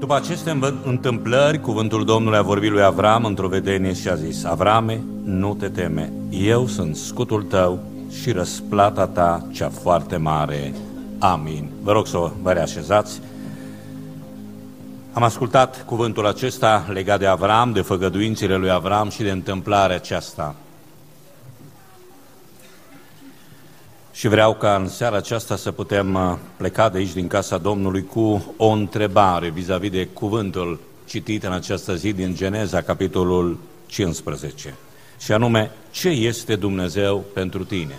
După aceste întâmplări, cuvântul Domnului a vorbit lui Avram într-o vedenie și a zis, Avrame, nu te teme, eu sunt scutul tău și răsplata ta cea foarte mare. Amin. Vă rog să vă reașezați. Am ascultat cuvântul acesta legat de Avram, de făgăduințele lui Avram și de întâmplarea aceasta. Și vreau ca în seara aceasta să putem uh, pleca de aici din casa Domnului cu o întrebare vis-a-vis -vis de cuvântul citit în această zi din Geneza, capitolul 15. Și anume, ce este Dumnezeu pentru tine?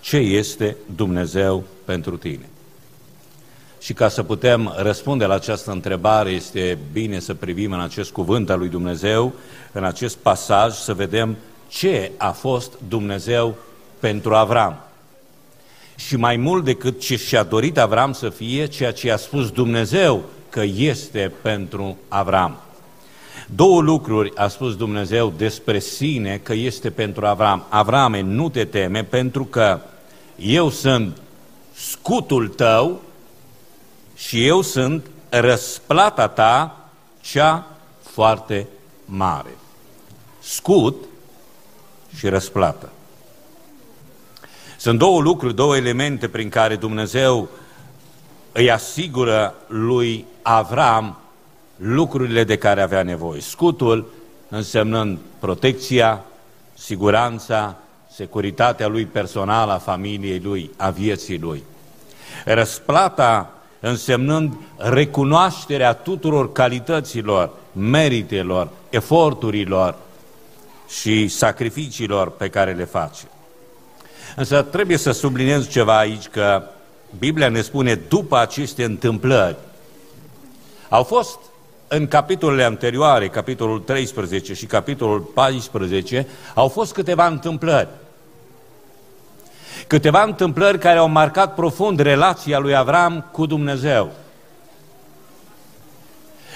Ce este Dumnezeu pentru tine? Și ca să putem răspunde la această întrebare, este bine să privim în acest cuvânt al lui Dumnezeu, în acest pasaj, să vedem ce a fost Dumnezeu pentru Avram. Și mai mult decât ce și-a dorit Avram să fie, ceea ce a spus Dumnezeu că este pentru Avram. Două lucruri a spus Dumnezeu despre sine că este pentru Avram. Avrame, nu te teme pentru că eu sunt scutul tău și eu sunt răsplata ta cea foarte mare. Scut și răsplată. Sunt două lucruri, două elemente prin care Dumnezeu îi asigură lui Avram lucrurile de care avea nevoie. Scutul însemnând protecția, siguranța, securitatea lui personală, a familiei lui, a vieții lui. Răsplata însemnând recunoașterea tuturor calităților, meritelor, eforturilor și sacrificiilor pe care le face. Însă trebuie să subliniez ceva aici, că Biblia ne spune după aceste întâmplări. Au fost în capitolele anterioare, capitolul 13 și capitolul 14, au fost câteva întâmplări. Câteva întâmplări care au marcat profund relația lui Avram cu Dumnezeu.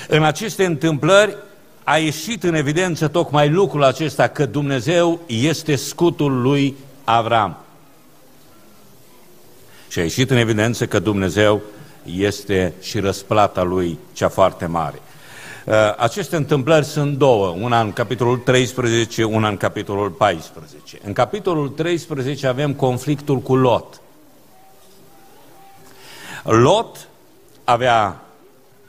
În aceste întâmplări a ieșit în evidență tocmai lucrul acesta că Dumnezeu este scutul lui Avram. Și a ieșit în evidență că Dumnezeu este și răsplata lui cea foarte mare. Uh, aceste întâmplări sunt două, una în capitolul 13, una în capitolul 14. În capitolul 13 avem conflictul cu Lot. Lot avea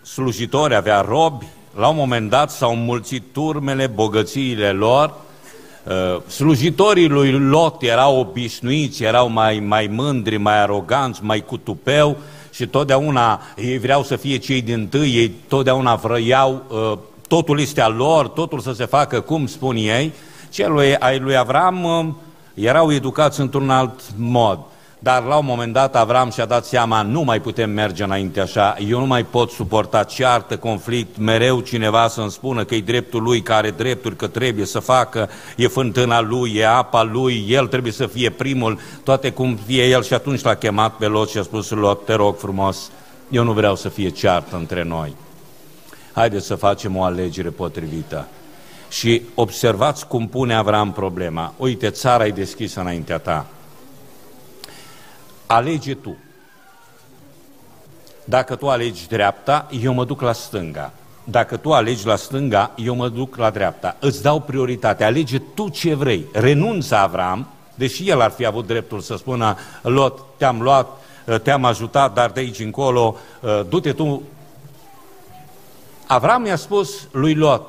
slujitori, avea robi, la un moment dat s-au mulțit turmele, bogățiile lor, uh, slujitorii lui Lot erau obișnuiți, erau mai, mai mândri, mai aroganți, mai cu tupeu, și totdeauna ei vreau să fie cei din tâi, ei totdeauna vreau, uh, totul este al lor, totul să se facă cum spun ei, celui ai lui Avram uh, erau educați într-un alt mod. Dar la un moment dat Avram și-a dat seama, nu mai putem merge înainte așa, eu nu mai pot suporta ceartă, conflict, mereu cineva să-mi spună că e dreptul lui, care are drepturi, că trebuie să facă, e fântâna lui, e apa lui, el trebuie să fie primul, toate cum fie el și atunci l-a chemat pe Lot și a spus Lot, te rog frumos, eu nu vreau să fie ceartă între noi. Haideți să facem o alegere potrivită. Și observați cum pune Avram problema. Uite, țara e deschisă înaintea ta alege tu. Dacă tu alegi dreapta, eu mă duc la stânga. Dacă tu alegi la stânga, eu mă duc la dreapta. Îți dau prioritate, alege tu ce vrei. Renunță Avram, deși el ar fi avut dreptul să spună, Lot, te-am luat, te-am ajutat, dar de aici încolo, du-te tu. Avram i-a spus lui Lot,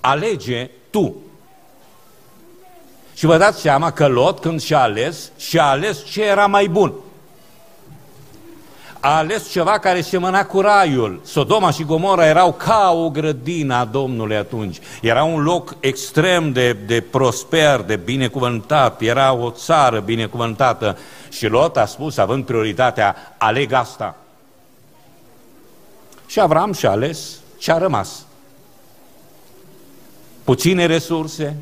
alege tu. Și vă dați seama că Lot, când și-a ales, și-a ales ce era mai bun. A ales ceva care semăna cu raiul. Sodoma și Gomora erau ca o grădină a Domnului atunci. Era un loc extrem de, de prosper, de binecuvântat, era o țară binecuvântată. Și Lot a spus, având prioritatea, aleg asta. Și Avram și-a ales ce a rămas. Puține resurse,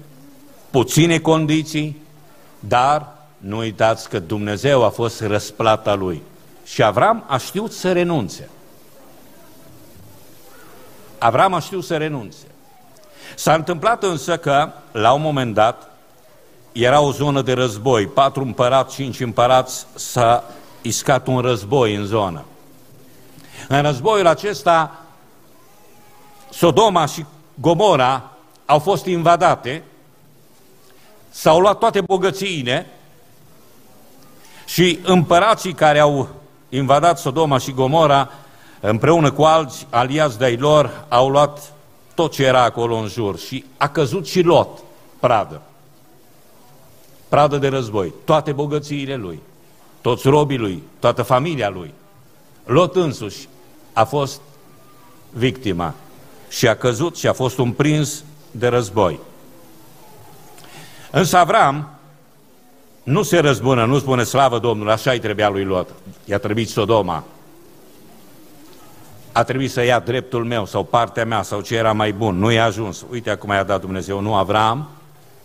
puține condiții, dar nu uitați că Dumnezeu a fost răsplata lui. Și Avram a știut să renunțe. Avram a știut să renunțe. S-a întâmplat însă că, la un moment dat, era o zonă de război, patru împărați, cinci împărați, s-a iscat un război în zonă. În războiul acesta, Sodoma și Gomora au fost invadate, s-au luat toate bogățiile și împărații care au invadat Sodoma și Gomora, împreună cu alți aliați de-ai lor, au luat tot ce era acolo în jur și a căzut și Lot, pradă. Pradă de război, toate bogățiile lui, toți robii lui, toată familia lui. Lot însuși a fost victima și a căzut și a fost un prins de război. Însă Avram nu se răzbună, nu spune slavă Domnului, așa i trebuia lui Lot. I-a trebuit Sodoma. A trebuit să ia dreptul meu sau partea mea sau ce era mai bun. Nu i-a ajuns. Uite acum i-a dat Dumnezeu. Nu Avram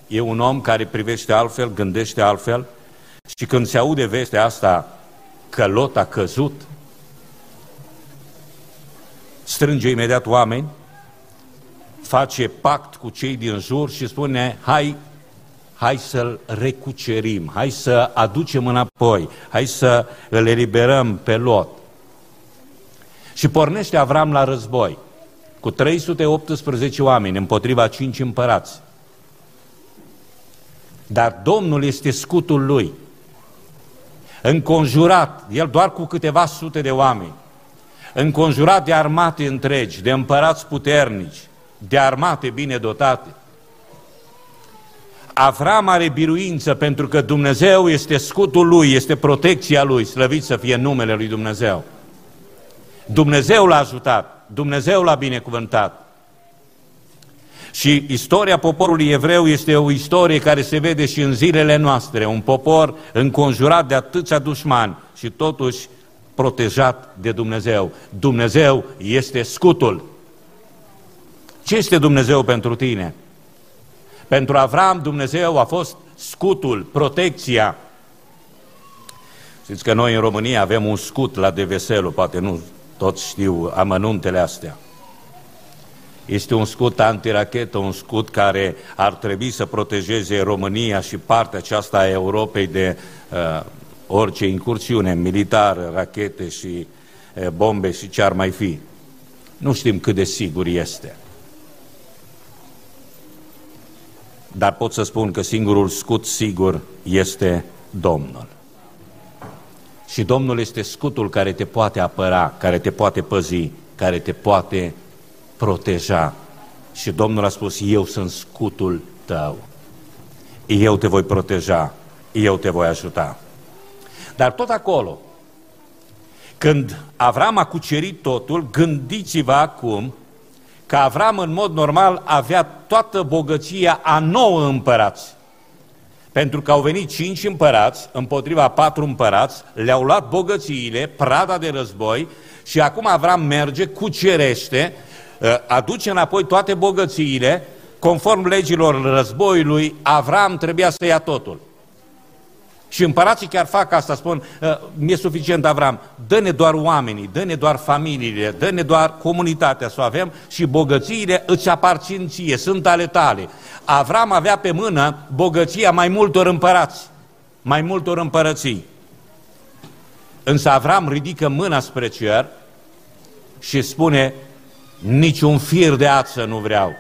e un om care privește altfel, gândește altfel și când se aude vestea asta că Lot a căzut, strânge imediat oameni, face pact cu cei din jur și spune, hai, hai să-l recucerim, hai să aducem înapoi, hai să îl eliberăm pe Lot. Și pornește Avram la război cu 318 oameni împotriva cinci împărați. Dar Domnul este scutul lui. Înconjurat, el doar cu câteva sute de oameni, înconjurat de armate întregi, de împărați puternici, de armate bine dotate. Avram are biruință pentru că Dumnezeu este scutul lui, este protecția lui, slăvit să fie numele lui Dumnezeu. Dumnezeu l-a ajutat, Dumnezeu l-a binecuvântat. Și istoria poporului evreu este o istorie care se vede și în zilele noastre, un popor înconjurat de atâția dușmani și totuși protejat de Dumnezeu. Dumnezeu este scutul. Ce este Dumnezeu pentru tine? Pentru Avram Dumnezeu a fost scutul, protecția. Știți că noi în România avem un scut la Deveselu, poate nu toți știu amănuntele astea. Este un scut antirachetă, un scut care ar trebui să protejeze România și partea aceasta a Europei de uh, orice incursiune militară, rachete și uh, bombe și ce ar mai fi. Nu știm cât de sigur este. Dar pot să spun că singurul scut sigur este Domnul. Și Domnul este scutul care te poate apăra, care te poate păzi, care te poate proteja. Și Domnul a spus, eu sunt scutul tău. Eu te voi proteja, eu te voi ajuta. Dar tot acolo, când Avram a cucerit totul, gândiți-vă acum că Avram în mod normal avea toată bogăția a nouă împărați. Pentru că au venit cinci împărați împotriva patru împărați, le-au luat bogățiile, prada de război și acum Avram merge, cucerește Ă, aduce înapoi toate bogățiile, conform legilor războiului, Avram trebuia să ia totul. Și împărații chiar fac asta, spun, ă, mi-e suficient Avram, dă-ne doar oamenii, dă-ne doar familiile, dă-ne doar comunitatea să o avem și bogățiile îți aparțin ție, sunt ale tale. Avram avea pe mână bogăția mai multor împărați, mai multor împărății. Însă Avram ridică mâna spre cer și spune, niciun fir de ață nu vreau.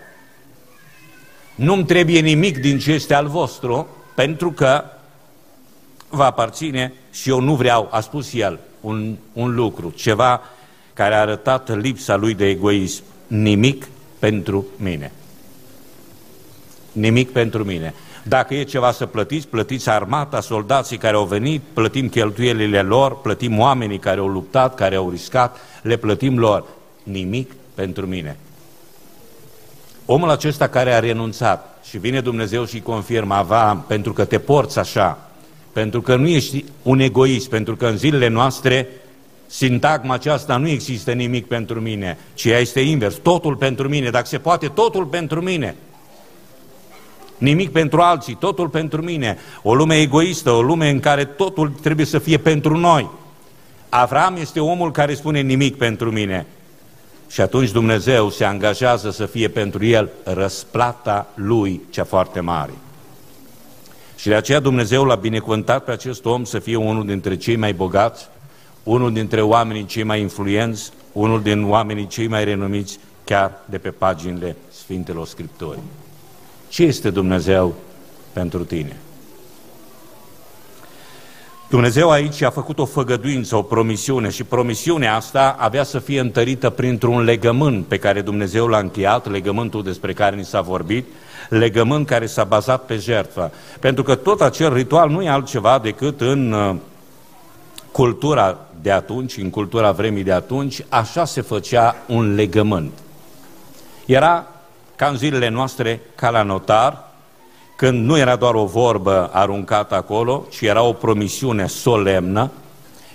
Nu-mi trebuie nimic din ce este al vostru, pentru că va aparține și eu nu vreau, a spus el, un, un lucru, ceva care a arătat lipsa lui de egoism. Nimic pentru mine. Nimic pentru mine. Dacă e ceva să plătiți, plătiți armata, soldații care au venit, plătim cheltuielile lor, plătim oamenii care au luptat, care au riscat, le plătim lor. Nimic pentru mine. Omul acesta care a renunțat și vine Dumnezeu și confirmă, Ava, pentru că te porți așa, pentru că nu ești un egoist, pentru că în zilele noastre sintagma aceasta nu există nimic pentru mine, ci ea este invers, totul pentru mine, dacă se poate, totul pentru mine. Nimic pentru alții, totul pentru mine. O lume egoistă, o lume în care totul trebuie să fie pentru noi. Avram este omul care spune nimic pentru mine, și atunci Dumnezeu se angajează să fie pentru el răsplata lui cea foarte mare. Și de aceea Dumnezeu l-a binecuvântat pe acest om să fie unul dintre cei mai bogați, unul dintre oamenii cei mai influenți, unul din oamenii cei mai renumiți chiar de pe paginile Sfintelor Scripturi. Ce este Dumnezeu pentru tine? Dumnezeu aici a făcut o făgăduință, o promisiune și promisiunea asta avea să fie întărită printr-un legământ pe care Dumnezeu l-a încheiat, legământul despre care ni s-a vorbit, legământ care s-a bazat pe jertfă. Pentru că tot acel ritual nu e altceva decât în uh, cultura de atunci, în cultura vremii de atunci, așa se făcea un legământ. Era ca în zilele noastre, ca la notar, când nu era doar o vorbă aruncată acolo, ci era o promisiune solemnă,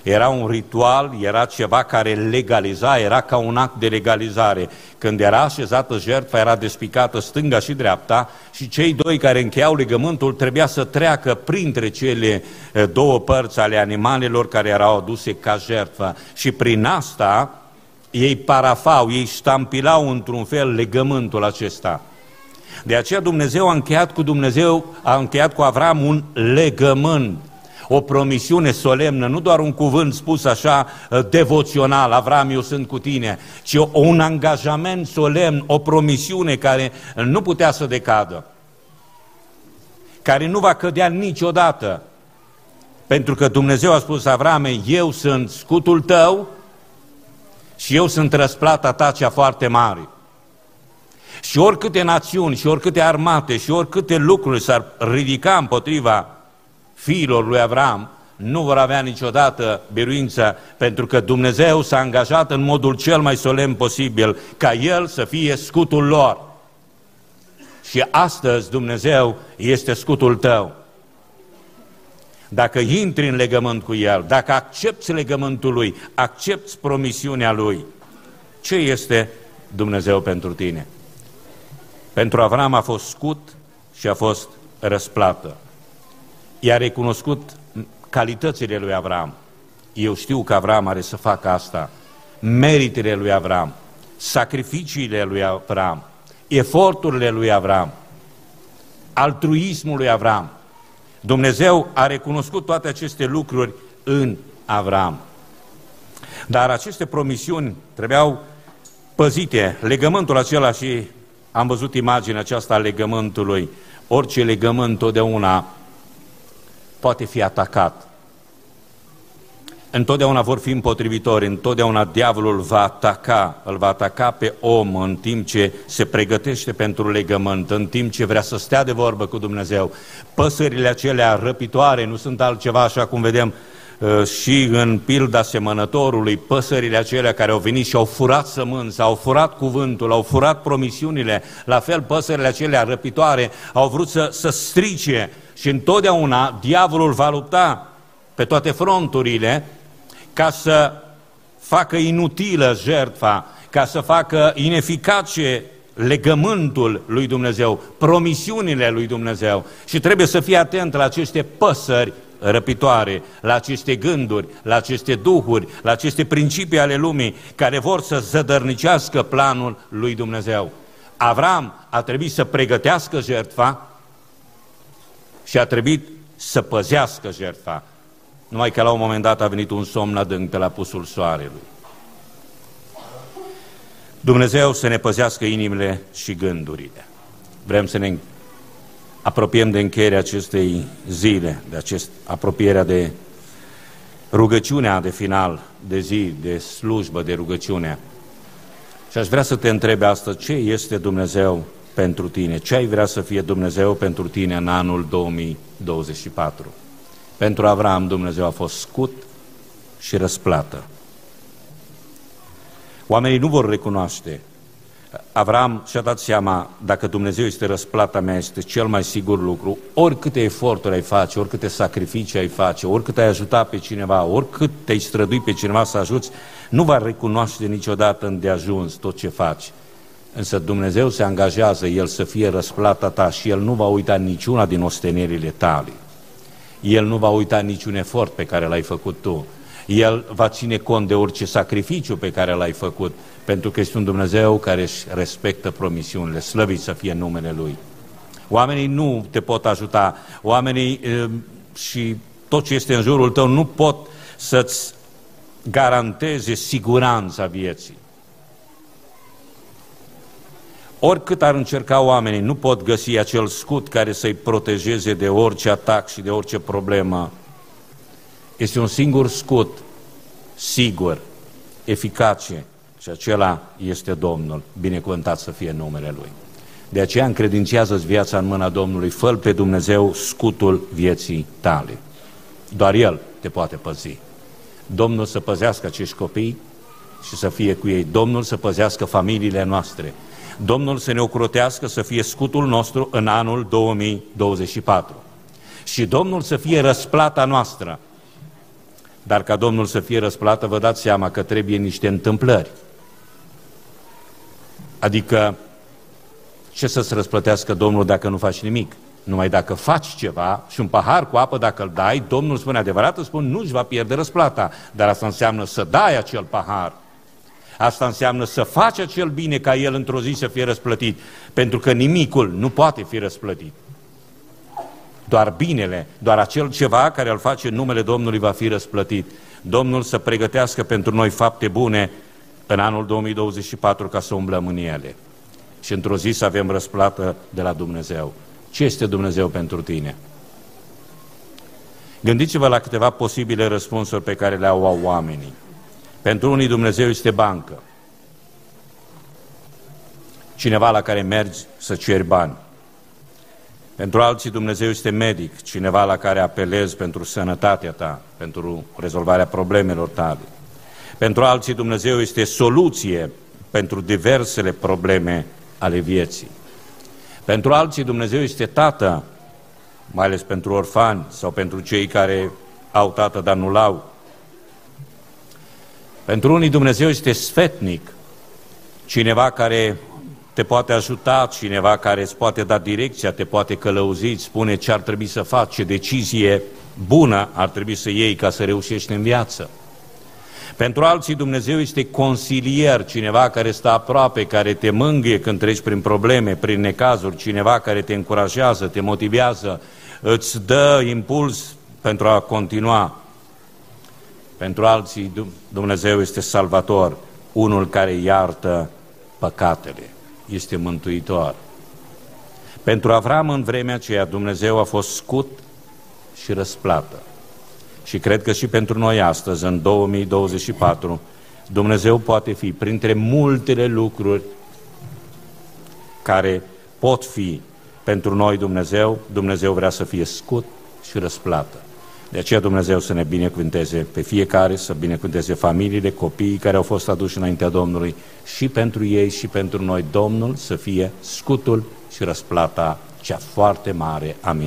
era un ritual, era ceva care legaliza, era ca un act de legalizare. Când era așezată jertfa, era despicată stânga și dreapta și cei doi care încheiau legământul trebuia să treacă printre cele eh, două părți ale animalelor care erau aduse ca jertfă. Și prin asta ei parafau, ei stampilau într-un fel legământul acesta. De aceea Dumnezeu a încheiat cu Dumnezeu, a încheiat cu Avram un legământ, o promisiune solemnă, nu doar un cuvânt spus așa uh, devoțional, Avram, eu sunt cu tine, ci un angajament solemn, o promisiune care nu putea să decadă, care nu va cădea niciodată, pentru că Dumnezeu a spus Avrame, eu sunt scutul tău și eu sunt răsplata ta cea foarte mare. Și oricâte națiuni, și oricâte armate, și oricâte lucruri s-ar ridica împotriva fiilor lui Avram, nu vor avea niciodată biruință, pentru că Dumnezeu s-a angajat în modul cel mai solemn posibil ca El să fie scutul lor. Și astăzi Dumnezeu este scutul tău. Dacă intri în legământ cu El, dacă accepti legământul Lui, accepti promisiunea Lui, ce este Dumnezeu pentru tine? Pentru Avram a fost scut și a fost răsplată. I-a recunoscut calitățile lui Avram. Eu știu că Avram are să facă asta. Meritele lui Avram, sacrificiile lui Avram, eforturile lui Avram, altruismul lui Avram. Dumnezeu a recunoscut toate aceste lucruri în Avram. Dar aceste promisiuni trebuiau păzite, legământul acela și am văzut imaginea aceasta a legământului. Orice legământ totdeauna poate fi atacat. Întotdeauna vor fi împotrivitori, întotdeauna diavolul va ataca, îl va ataca pe om în timp ce se pregătește pentru legământ, în timp ce vrea să stea de vorbă cu Dumnezeu. Păsările acelea răpitoare nu sunt altceva așa cum vedem Uh, și în pilda semănătorului, păsările acelea care au venit și au furat sămânța, au furat cuvântul, au furat promisiunile, la fel păsările acelea răpitoare au vrut să, să strice și întotdeauna diavolul va lupta pe toate fronturile ca să facă inutilă jertfa, ca să facă ineficace legământul lui Dumnezeu, promisiunile lui Dumnezeu. Și trebuie să fie atent la aceste păsări răpitoare, la aceste gânduri, la aceste duhuri, la aceste principii ale lumii care vor să zădărnicească planul lui Dumnezeu. Avram a trebuit să pregătească jertfa și a trebuit să păzească jertfa. Numai că la un moment dat a venit un somn adânc pe la pusul soarelui. Dumnezeu să ne păzească inimile și gândurile. Vrem să ne apropiem de încheierea acestei zile, de acest, apropierea de rugăciunea de final, de zi, de slujbă, de rugăciune. Și aș vrea să te întrebe astăzi, ce este Dumnezeu pentru tine? Ce ai vrea să fie Dumnezeu pentru tine în anul 2024? Pentru Avram Dumnezeu a fost scut și răsplată. Oamenii nu vor recunoaște Avram și-a dat seama, dacă Dumnezeu este răsplata mea, este cel mai sigur lucru, oricâte eforturi ai face, oricâte sacrificii ai face, oricât ai ajuta pe cineva, oricât te-ai strădui pe cineva să ajuți, nu va recunoaște niciodată îndeajuns tot ce faci. Însă Dumnezeu se angajează, El să fie răsplata ta și El nu va uita niciuna din ostenerile tale. El nu va uita niciun efort pe care l-ai făcut tu. El va ține cont de orice sacrificiu pe care l-ai făcut pentru că este un Dumnezeu care își respectă promisiunile, slăvit să fie numele Lui. Oamenii nu te pot ajuta, oamenii și tot ce este în jurul tău nu pot să-ți garanteze siguranța vieții. Oricât ar încerca oamenii, nu pot găsi acel scut care să-i protejeze de orice atac și de orice problemă. Este un singur scut, sigur, eficace, și acela este Domnul, binecuvântat să fie numele Lui. De aceea încredințează-ți viața în mâna Domnului, fă pe Dumnezeu scutul vieții tale. Doar El te poate păzi. Domnul să păzească acești copii și să fie cu ei. Domnul să păzească familiile noastre. Domnul să ne ocrotească să fie scutul nostru în anul 2024. Și Domnul să fie răsplata noastră. Dar ca Domnul să fie răsplată, vă dați seama că trebuie niște întâmplări. Adică, ce să-ți răsplătească Domnul dacă nu faci nimic? Numai dacă faci ceva și un pahar cu apă, dacă îl dai, Domnul spune adevărat, îți spun, nu-și va pierde răsplata. Dar asta înseamnă să dai acel pahar. Asta înseamnă să faci acel bine ca el într-o zi să fie răsplătit. Pentru că nimicul nu poate fi răsplătit. Doar binele, doar acel ceva care îl face în numele Domnului va fi răsplătit. Domnul să pregătească pentru noi fapte bune în anul 2024 ca să umblăm în ele. Și într-o zi să avem răsplată de la Dumnezeu. Ce este Dumnezeu pentru tine? Gândiți-vă la câteva posibile răspunsuri pe care le au oamenii. Pentru unii Dumnezeu este bancă. Cineva la care mergi să ceri bani. Pentru alții Dumnezeu este medic, cineva la care apelezi pentru sănătatea ta, pentru rezolvarea problemelor tale. Pentru alții Dumnezeu este soluție pentru diversele probleme ale vieții. Pentru alții Dumnezeu este tată, mai ales pentru orfani sau pentru cei care au tată, dar nu l-au. Pentru unii Dumnezeu este sfetnic, cineva care te poate ajuta, cineva care îți poate da direcția, te poate călăuzi, îți spune ce ar trebui să faci, ce decizie bună ar trebui să iei ca să reușești în viață. Pentru alții Dumnezeu este consilier, cineva care stă aproape, care te mângâie când treci prin probleme, prin necazuri, cineva care te încurajează, te motivează, îți dă impuls pentru a continua. Pentru alții Dumnezeu este salvator, unul care iartă păcatele, este mântuitor. Pentru Avram în vremea aceea Dumnezeu a fost scut și răsplată. Și cred că și pentru noi astăzi, în 2024, Dumnezeu poate fi printre multele lucruri care pot fi pentru noi Dumnezeu, Dumnezeu vrea să fie scut și răsplată. De aceea Dumnezeu să ne binecuvânteze pe fiecare, să binecuvânteze familiile, copiii care au fost aduși înaintea Domnului și pentru ei și pentru noi Domnul să fie scutul și răsplata cea foarte mare. Amin.